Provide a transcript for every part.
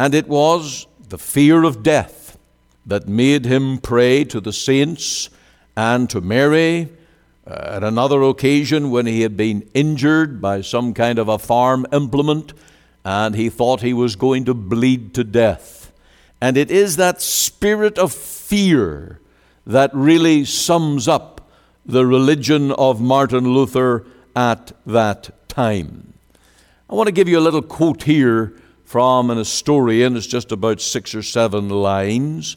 And it was the fear of death that made him pray to the saints and to Mary. Uh, at another occasion, when he had been injured by some kind of a farm implement, and he thought he was going to bleed to death. And it is that spirit of fear that really sums up the religion of Martin Luther at that time. I want to give you a little quote here from an historian. It's just about six or seven lines.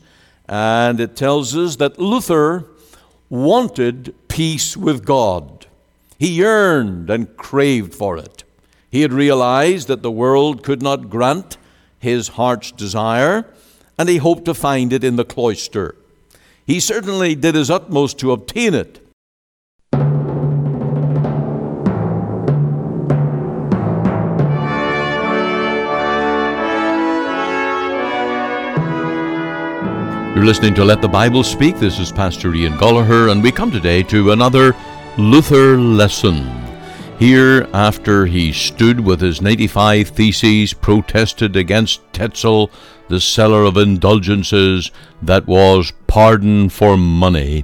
And it tells us that Luther wanted peace with God. He yearned and craved for it. He had realized that the world could not grant his heart's desire, and he hoped to find it in the cloister. He certainly did his utmost to obtain it. You're listening to Let the Bible Speak. This is Pastor Ian Goligher, and we come today to another Luther lesson. Here, after he stood with his 95 Theses, protested against Tetzel, the seller of indulgences, that was pardon for money,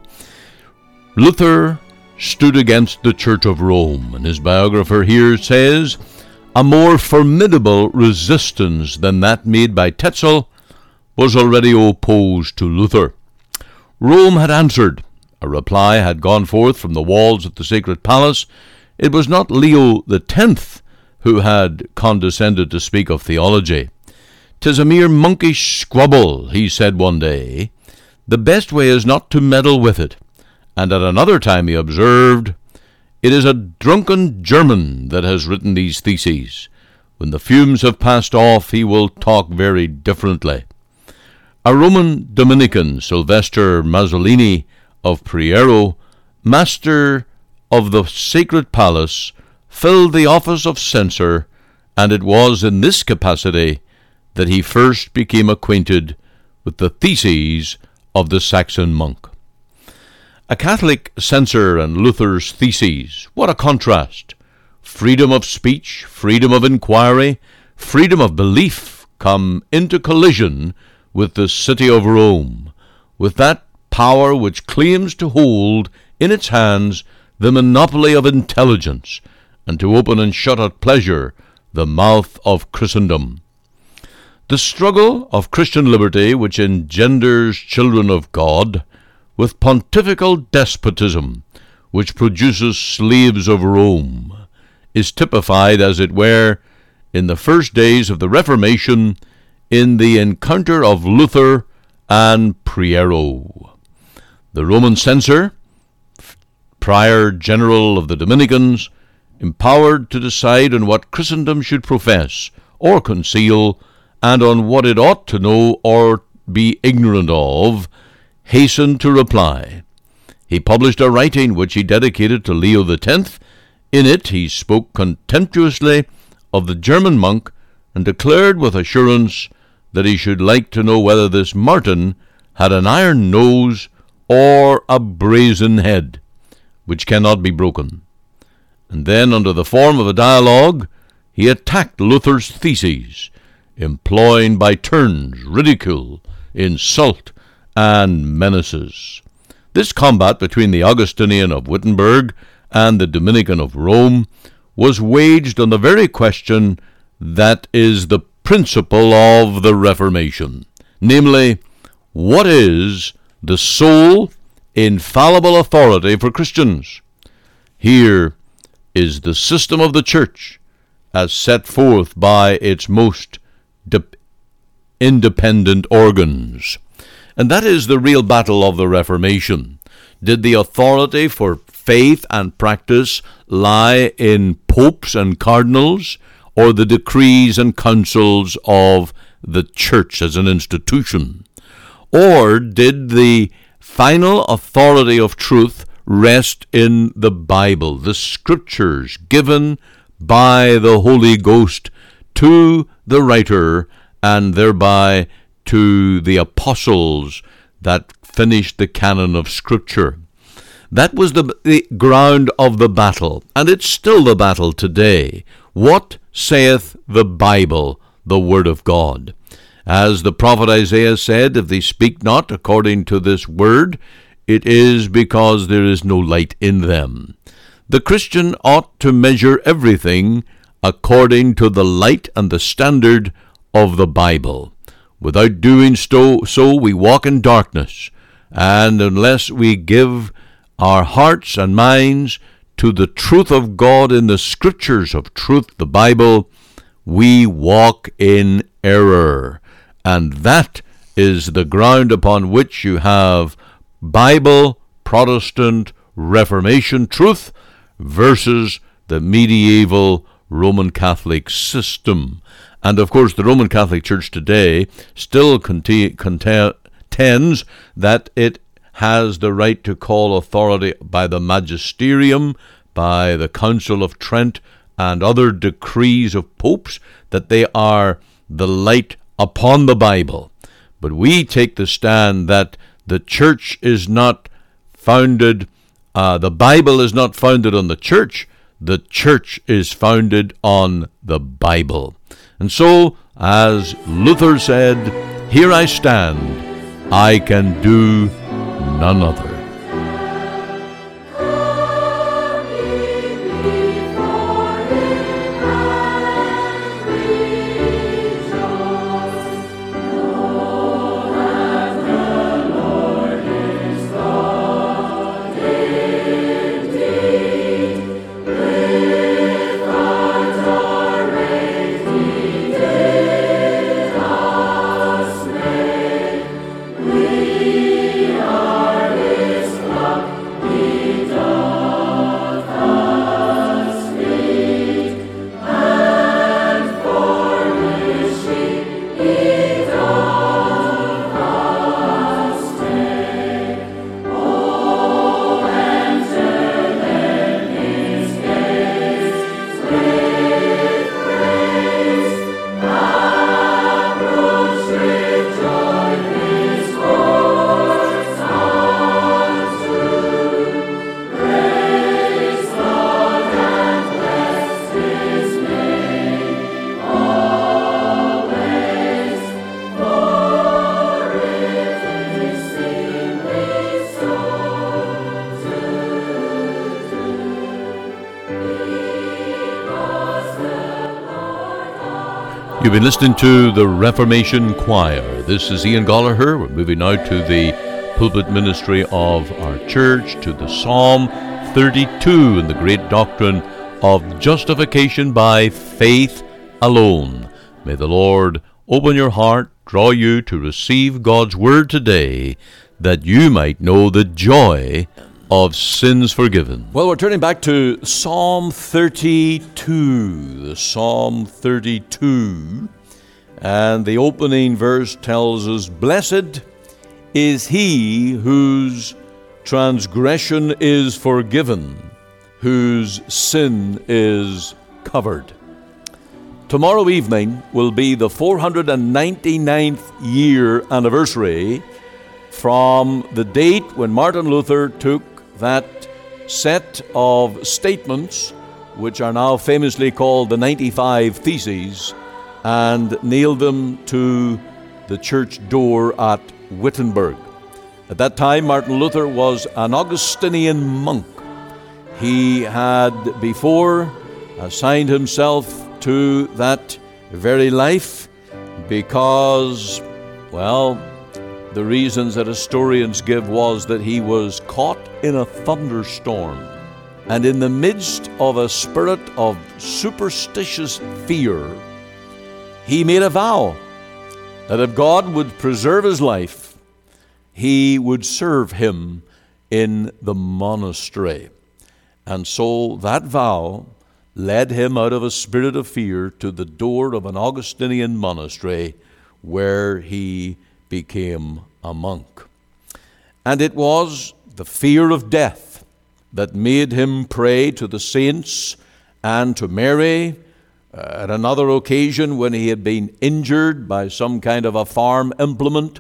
Luther stood against the Church of Rome, and his biographer here says, A more formidable resistance than that made by Tetzel was already opposed to Luther. Rome had answered. A reply had gone forth from the walls of the sacred palace. It was not Leo X who had condescended to speak of theology. "'Tis a mere monkish squabble," he said one day. The best way is not to meddle with it. And at another time he observed, It is a drunken German that has written these theses. When the fumes have passed off, he will talk very differently. A Roman Dominican, Sylvester Mazzolini of Priero, master of the sacred palace, filled the office of censor, and it was in this capacity that he first became acquainted with the theses of the Saxon monk. A Catholic censor and Luther's theses, what a contrast! Freedom of speech, freedom of inquiry, freedom of belief come into collision with the city of Rome, with that power which claims to hold in its hands the monopoly of intelligence, and to open and shut at pleasure the mouth of Christendom. The struggle of Christian liberty which engenders children of God, with pontifical despotism which produces slaves of Rome, is typified, as it were, in the first days of the Reformation in the encounter of Luther and Prierio. The Roman censor, prior general of the Dominicans, empowered to decide on what Christendom should profess or conceal, and on what it ought to know or be ignorant of, hastened to reply. He published a writing which he dedicated to Leo X. In it he spoke contemptuously of the German monk and declared with assurance that he should like to know whether this Martin had an iron nose or a brazen head, which cannot be broken. And then, under the form of a dialogue, he attacked Luther's theses, employing by turns ridicule, insult, and menaces. This combat between the Augustinian of Wittenberg and the Dominican of Rome was waged on the very question that is the principle of the Reformation, namely, what is the sole infallible authority for Christians? Here is the system of the Church as set forth by its most de- independent organs. And that is the real battle of the Reformation. Did the authority for faith and practice lie in popes and cardinals, or the decrees and councils of the church as an institution? Or did the final authority of truth rest in the Bible, the scriptures given by the Holy Ghost to the writer and thereby to the apostles that finished the canon of Scripture? That was the, the ground of the battle, and it's still the battle today. What saith the Bible, the Word of God? As the prophet Isaiah said, If they speak not according to this word, it is because there is no light in them. The Christian ought to measure everything according to the light and the standard of the Bible. Without doing so, so we walk in darkness, and unless we give our hearts and minds to the truth of God in the Scriptures of truth, the Bible, we walk in error. And that is the ground upon which you have Bible, Protestant, Reformation truth versus the medieval Roman Catholic system. And of course, the Roman Catholic Church today still contends that it has the right to call authority by the magisterium, by the Council of Trent, and other decrees of popes, that they are the light upon the Bible. But we take the stand that the church is not founded, uh, the Bible is not founded on the church, the church is founded on the Bible. And so, as Luther said, Here I stand, I can do none other. You've been listening to the Reformation Choir. This is Ian Goligher. We're moving now to the pulpit ministry of our church, to the Psalm 32 and the great doctrine of justification by faith alone. May the Lord open your heart, draw you to receive God's word today, that you might know the joy of sins forgiven. Well, we're turning back to Psalm 32, the Psalm 32, and the opening verse tells us, Blessed is he whose transgression is forgiven, whose sin is covered. Tomorrow evening will be the 499th year anniversary from the date when Martin Luther took that set of statements, which are now famously called the 95 Theses, and nailed them to the church door at Wittenberg. At that time, Martin Luther was an Augustinian monk. He had before assigned himself to that very life because, well, the reasons that historians give was that he was caught in a thunderstorm, and in the midst of a spirit of superstitious fear, he made a vow that if God would preserve his life, he would serve him in the monastery. And so that vow led him out of a spirit of fear to the door of an Augustinian monastery where he became a monk. And it was the fear of death that made him pray to the saints and to Mary. Uh, at another occasion, when he had been injured by some kind of a farm implement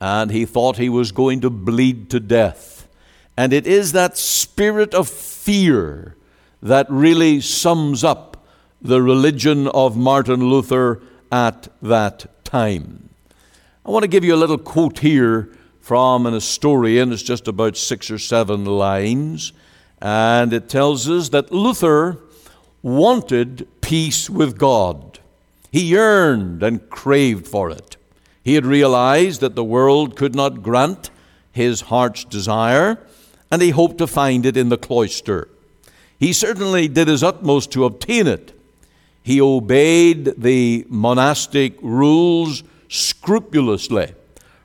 and he thought he was going to bleed to death. And it is that spirit of fear that really sums up the religion of Martin Luther at that time. I want to give you a little quote here from an historian. It's just about six or seven lines. And it tells us that Luther wanted peace with God. He yearned and craved for it. He had realized that the world could not grant his heart's desire, and he hoped to find it in the cloister. He certainly did his utmost to obtain it. He obeyed the monastic rules scrupulously,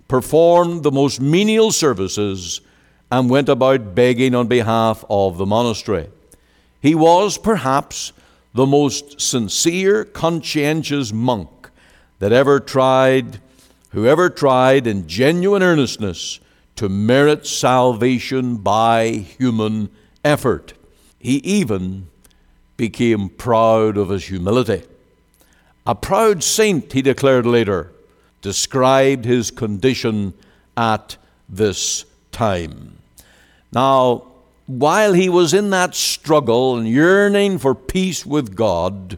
performed the most menial services, and went about begging on behalf of the monastery. He was perhaps the most sincere, conscientious monk that ever tried, whoever tried in genuine earnestness to merit salvation by human effort. He even became proud of his humility. A proud saint, he declared later, described his condition at this time. Now, while he was in that struggle and yearning for peace with God,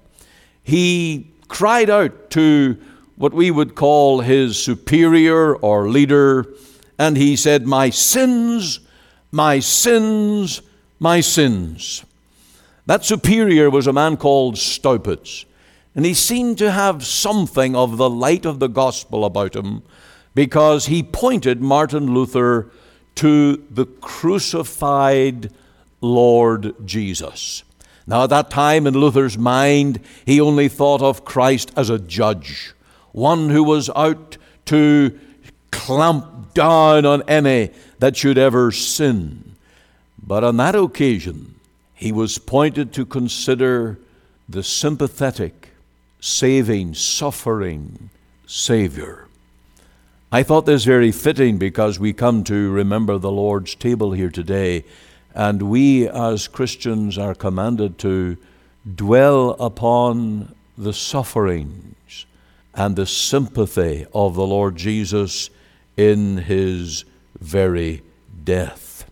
he cried out to what we would call his superior or leader, and he said, My sins, my sins, my sins. That superior was a man called Staupitz, and he seemed to have something of the light of the gospel about him because he pointed Martin Luther to the crucified Lord Jesus. Now, at that time in Luther's mind, he only thought of Christ as a judge, one who was out to clamp down on any that should ever sin. But on that occasion, he was pointed to consider the sympathetic, saving, suffering Savior. I thought this very fitting because we come to remember the Lord's table here today, and we as Christians are commanded to dwell upon the sufferings and the sympathy of the Lord Jesus in his very death.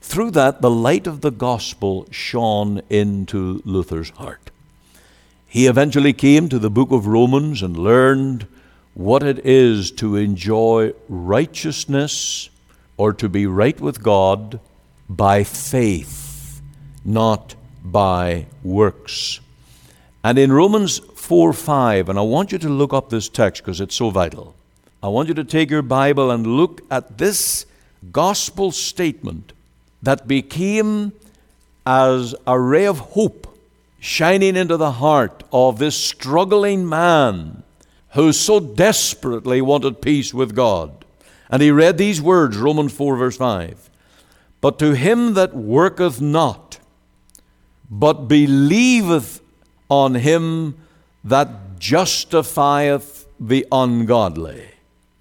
Through that, the light of the gospel shone into Luther's heart. He eventually came to the book of Romans and learned what it is to enjoy righteousness or to be right with God by faith, not by works. And in Romans 4 5, and I want you to look up this text because it's so vital. I want you to take your Bible and look at this gospel statement that became as a ray of hope shining into the heart of this struggling man who so desperately wanted peace with God. And he read these words, Romans 4, verse 5. But to him that worketh not, but believeth on him that justifieth the ungodly,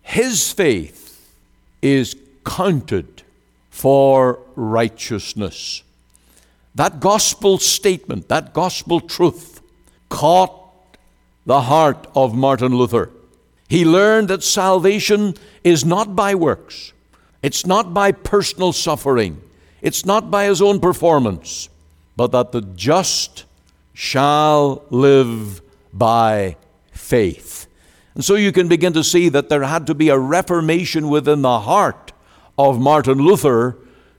his faith is counted for righteousness. That gospel statement, that gospel truth, caught the heart of Martin Luther. He learned that salvation is not by works, it's not by personal suffering, it's not by his own performance, but that the just shall live by faith. And so you can begin to see that there had to be a reformation within the heart of Martin Luther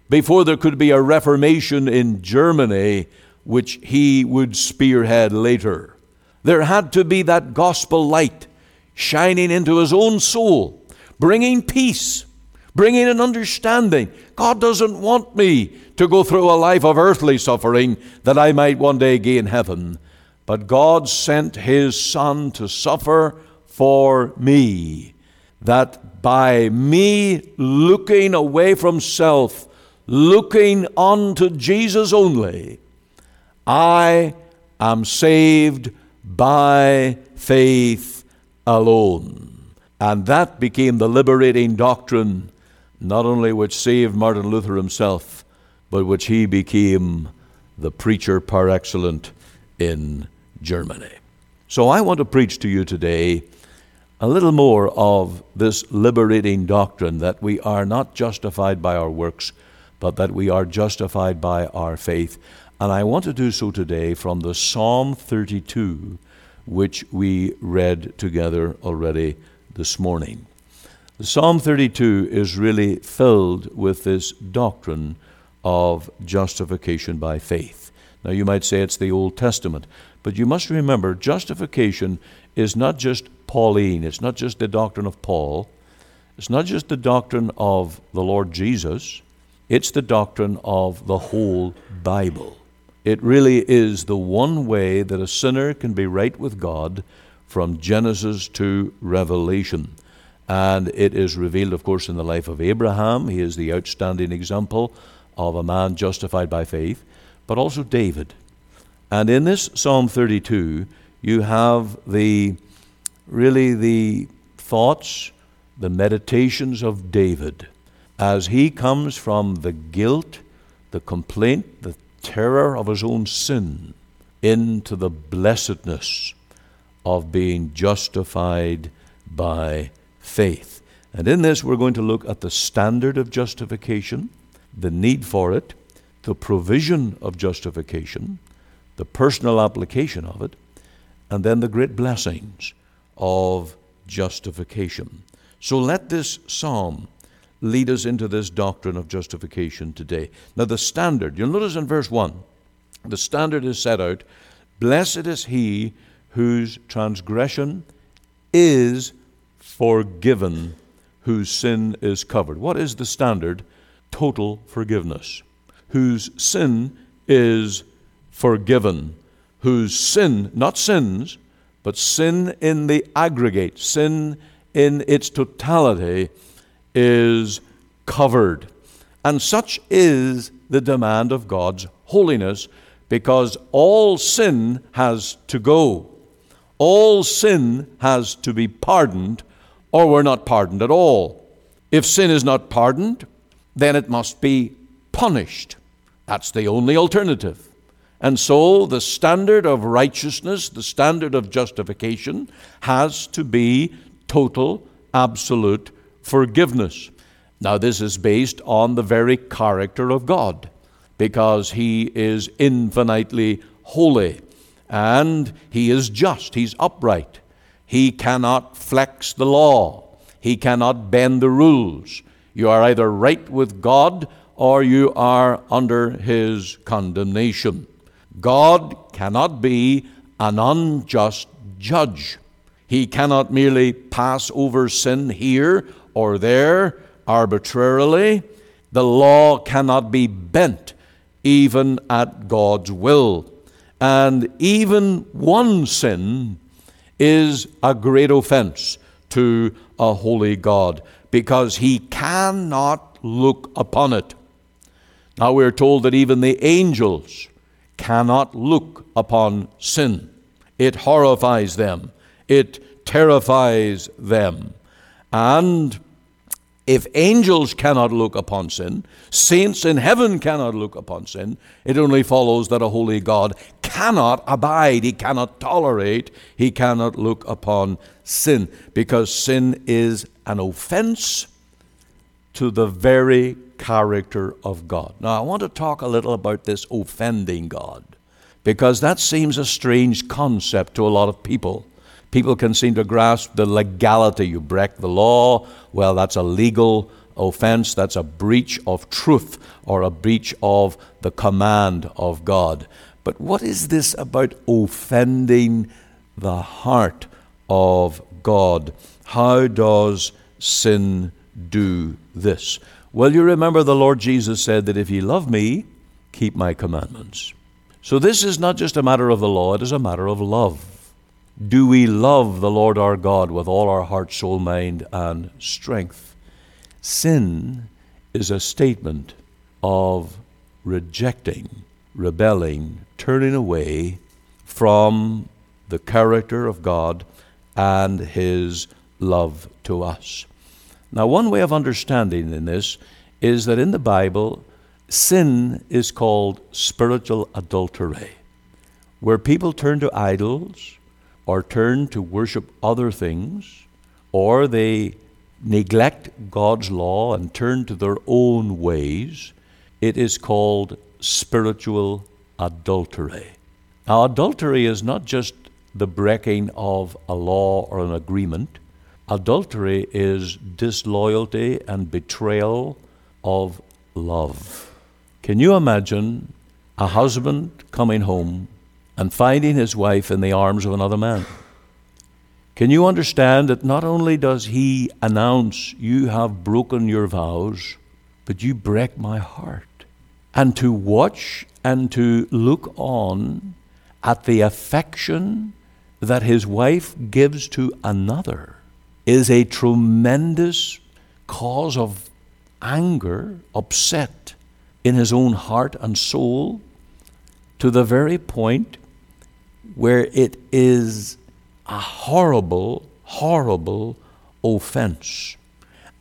before there could be a Reformation in Germany, which he would spearhead later. There had to be that gospel light shining into his own soul, bringing peace, bringing an understanding. God doesn't want me to go through a life of earthly suffering that I might one day gain heaven. But God sent his Son to suffer for me, that by me looking away from self, looking unto Jesus only, I am saved by faith alone. And that became the liberating doctrine, not only which saved Martin Luther himself, but which he became the preacher par excellence in Germany. So I want to preach to you today a little more of this liberating doctrine that we are not justified by our works, but that we are justified by our faith. And I want to do so today from the Psalm 32, which we read together already this morning. The Psalm 32 is really filled with this doctrine of justification by faith. Now, you might say it's the Old Testament, but you must remember justification is not just Pauline, it's not just the doctrine of Paul, it's not just the doctrine of the Lord Jesus, it's the doctrine of the whole Bible. It really is the one way that a sinner can be right with God from Genesis to Revelation. And it is revealed, of course, in the life of Abraham. He is the outstanding example of a man justified by faith, but also David. And in this Psalm 32, you have the really the thoughts, the meditations of David as he comes from the guilt, the complaint, the terror of his own sin into the blessedness of being justified by faith. And in this, we're going to look at the standard of justification, the need for it, the provision of justification, the personal application of it, and then the great blessings of justification. So let this psalm lead us into this doctrine of justification today. Now, the standard, you'll notice in verse 1, the standard is set out Blessed is he whose transgression is forgiven, whose sin is covered. What is the standard? Total forgiveness. Whose sin is forgiven. Whose sin, not sins, but sin in the aggregate, sin in its totality, is covered. And such is the demand of God's holiness because all sin has to go. All sin has to be pardoned, or we're not pardoned at all. If sin is not pardoned, then it must be punished. That's the only alternative. And so the standard of righteousness, the standard of justification, has to be total, absolute forgiveness. Now, this is based on the very character of God, because He is infinitely holy and He is just, He's upright. He cannot flex the law, He cannot bend the rules. You are either right with God or you are under His condemnation. God cannot be an unjust judge. He cannot merely pass over sin here or there arbitrarily. The law cannot be bent even at God's will. And even one sin is a great offense to a holy God because he cannot look upon it. Now we're told that even the angels cannot look upon sin. It horrifies them, it terrifies them. And if angels cannot look upon sin, saints in heaven cannot look upon sin, it only follows that a holy God cannot abide, he cannot tolerate, he cannot look upon sin, because sin is an offense to the very character of God. Now, I want to talk a little about this offending God, because that seems a strange concept to a lot of people. People can seem to grasp the legality. You break the law, well, that's a legal offense, that's a breach of truth or a breach of the command of God. But what is this about offending the heart of God? How does sin do this? Well, you remember the Lord Jesus said that if ye love me, keep my commandments. So this is not just a matter of the law, it is a matter of love. Do we love the Lord our God with all our heart, soul, mind, and strength? Sin is a statement of rejecting, rebelling, turning away from the character of God and His love to us. Now, one way of understanding in this is that in the Bible, sin is called spiritual adultery, where people turn to idols or turn to worship other things, or they neglect God's law and turn to their own ways, it is called spiritual adultery. Now, adultery is not just the breaking of a law or an agreement, adultery is disloyalty and betrayal of love. Can you imagine a husband coming home and finding his wife in the arms of another man? Can you understand that not only does he announce, You have broken your vows, but you break my heart? And to watch and to look on at the affection that his wife gives to another is a tremendous cause of anger, upset in his own heart and soul, to the very point where it is a horrible, horrible offense.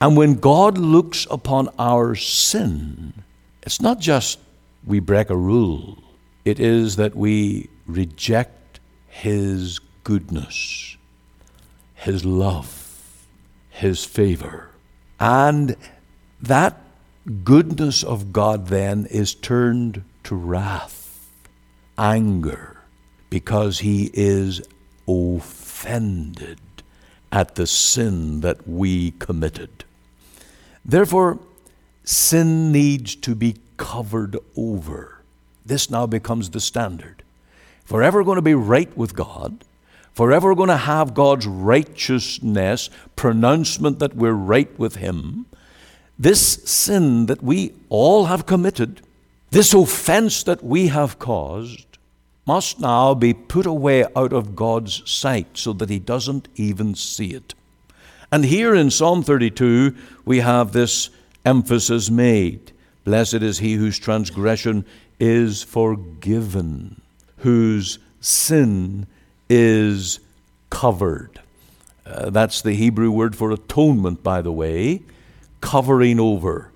And when God looks upon our sin, it's not just we break a rule, it is that we reject His goodness, His love, His favor. And that goodness of God then is turned to wrath, anger, because He is offended at the sin that we committed. Therefore, sin needs to be covered over. This now becomes the standard. Forever going to be right with God, forever going to have God's righteousness, pronouncement that we're right with Him. This sin that we all have committed, this offense that we have caused, must now be put away out of God's sight so that He doesn't even see it. And here in Psalm 32, we have this emphasis made Blessed is he whose transgression is forgiven, whose sin is covered. Uh, that's the Hebrew word for atonement, by the way, covering over.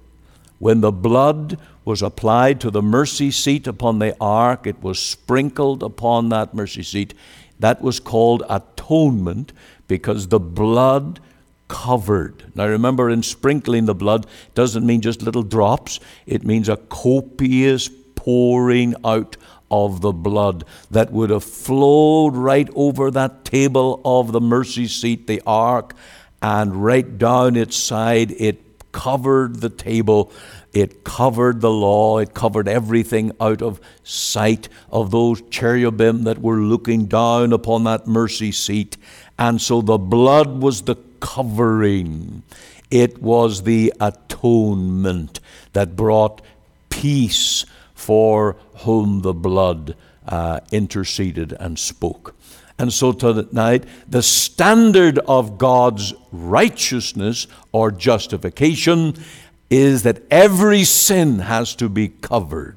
When the blood was applied to the mercy seat upon the ark, it was sprinkled upon that mercy seat. That was called atonement because the blood covered. Now remember, in sprinkling the blood doesn't mean just little drops, it means a copious pouring out of the blood that would have flowed right over that table of the mercy seat, the ark, and right down its side. It covered the table. It covered the law. It covered everything out of sight of those cherubim that were looking down upon that mercy seat. And so the blood was the covering. It was the atonement that brought peace for whom the blood uh, interceded and spoke. And so tonight, the standard of God's righteousness or justification is that every sin has to be covered.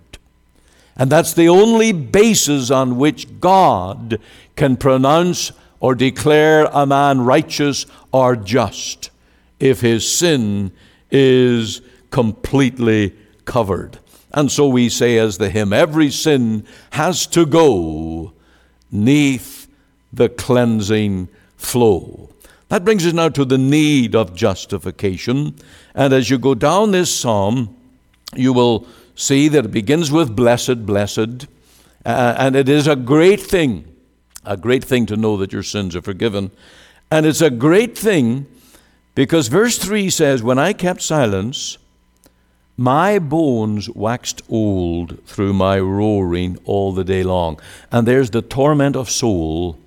And that's the only basis on which God can pronounce or declare a man righteous or just if his sin is completely covered. And so we say, as the hymn, every sin has to go neath the cleansing flow. That brings us now to the need of justification. And as you go down this psalm, you will see that it begins with blessed, blessed. Uh, and it is a great thing a great thing to know that your sins are forgiven. And it's a great thing because verse 3 says, When I kept silence, my bones waxed old through my roaring all the day long. And there's the torment of soul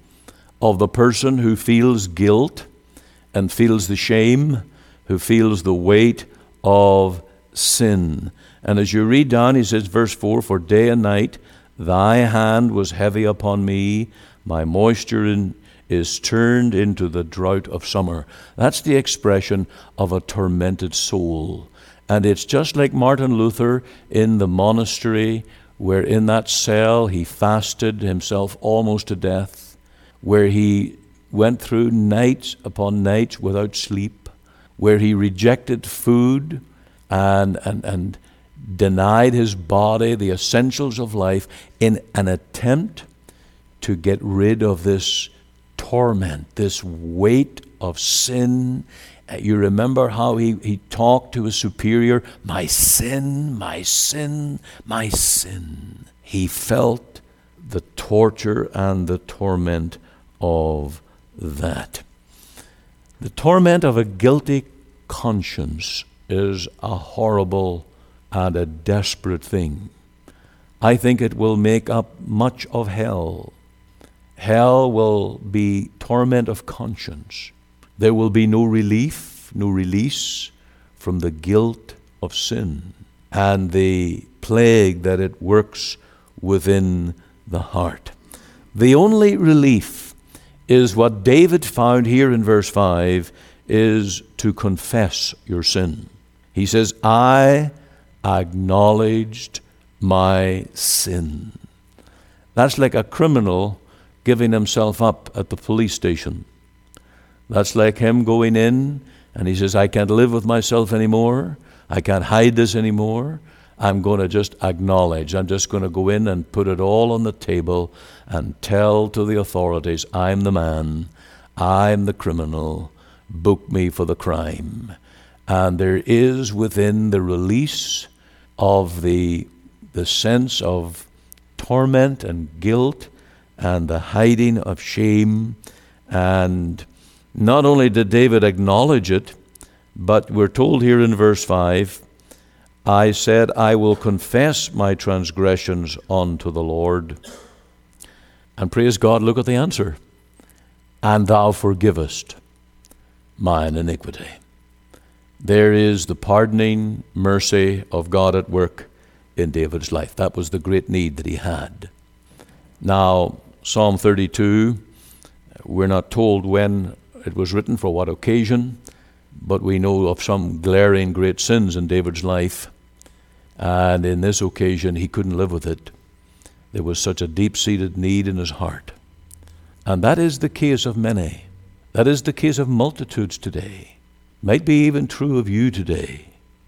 of the person who feels guilt and feels the shame, who feels the weight of sin. And as you read down, he says, verse 4 For day and night thy hand was heavy upon me, my moisture in, is turned into the drought of summer. That's the expression of a tormented soul. And it's just like Martin Luther in the monastery, where in that cell he fasted himself almost to death, where he went through nights upon nights without sleep, where he rejected food and, and, and denied his body the essentials of life in an attempt to get rid of this torment, this weight of sin. Uh, you remember how he, he talked to his superior, My sin, my sin, my sin. He felt the torture and the torment of that. The torment of a guilty conscience is a horrible and a desperate thing. I think it will make up much of hell. Hell will be torment of conscience. There will be no relief, no release from the guilt of sin and the plague that it works within the heart. The only relief is what David found here in verse 5 is to confess your sin. He says, I acknowledged my sin. That's like a criminal giving himself up at the police station. That's like him going in and he says, I can't live with myself anymore. I can't hide this anymore. I'm going to just acknowledge. I'm just going to go in and put it all on the table and tell to the authorities I'm the man, I'm the criminal, book me for the crime. And there is within the release of the, the sense of torment and guilt and the hiding of shame. And not only did David acknowledge it, but we're told here in verse 5 I said, I will confess my transgressions unto the Lord. And praise God, look at the answer. And thou forgivest mine iniquity. There is the pardoning mercy of God at work in David's life. That was the great need that he had. Now, Psalm 32, we're not told when it was written, for what occasion, but we know of some glaring great sins in David's life. And in this occasion, he couldn't live with it. There was such a deep seated need in his heart. And that is the case of many. That is the case of multitudes today. Might be even true of you today.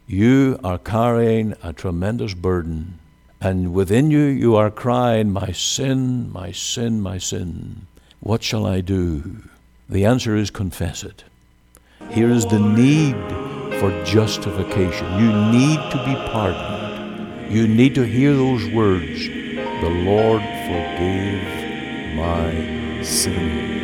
You are carrying a tremendous burden, and within you, you are crying, My sin, my sin, my sin. What shall I do? The answer is confess it. Here is the need for justification. You need to be pardoned. You need to hear those words The Lord forgave my sin.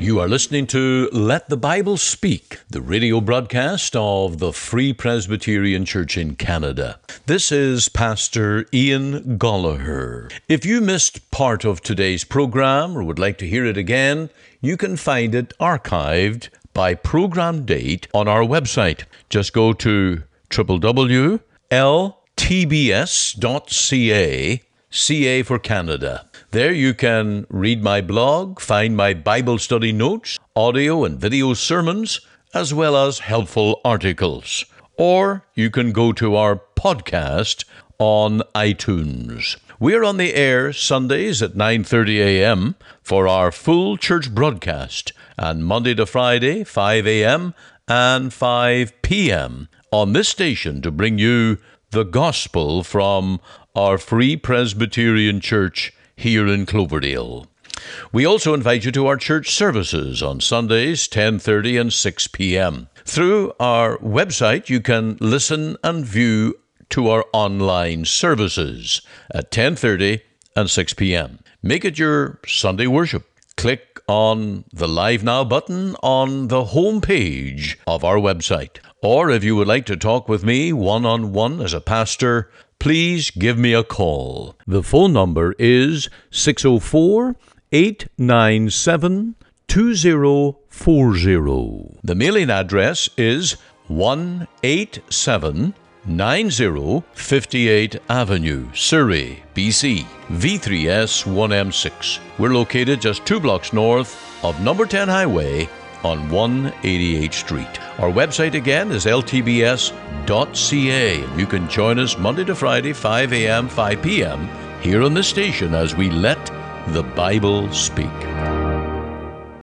You are listening to Let the Bible Speak, the radio broadcast of the Free Presbyterian Church in Canada. This is Pastor Ian Goligher. If you missed part of today's program or would like to hear it again, you can find it archived by program date on our website. Just go to www.ltbs.ca, CA for Canada. There you can read my blog, find my Bible study notes, audio and video sermons, as well as helpful articles. Or you can go to our podcast on iTunes. We're on the air Sundays at 9:30 a.m. for our full church broadcast and Monday to Friday 5 a.m. and 5 p.m. on this station to bring you the gospel from our Free Presbyterian Church here in Cloverdale. We also invite you to our church services on Sundays 10:30 and 6 p.m. Through our website you can listen and view to our online services at 10:30 and 6 p.m. Make it your Sunday worship. Click on the Live Now button on the home page of our website. Or if you would like to talk with me one on one as a pastor, please give me a call. The phone number is 604 897 2040. The mailing address is 187 9058 Avenue, Surrey, BC, V3S1M6. We're located just two blocks north of number 10 Highway on 188th Street. Our website again is ltbs.ca, you can join us Monday to Friday, 5 a.m., 5 p.m., here on the station as we let the Bible speak.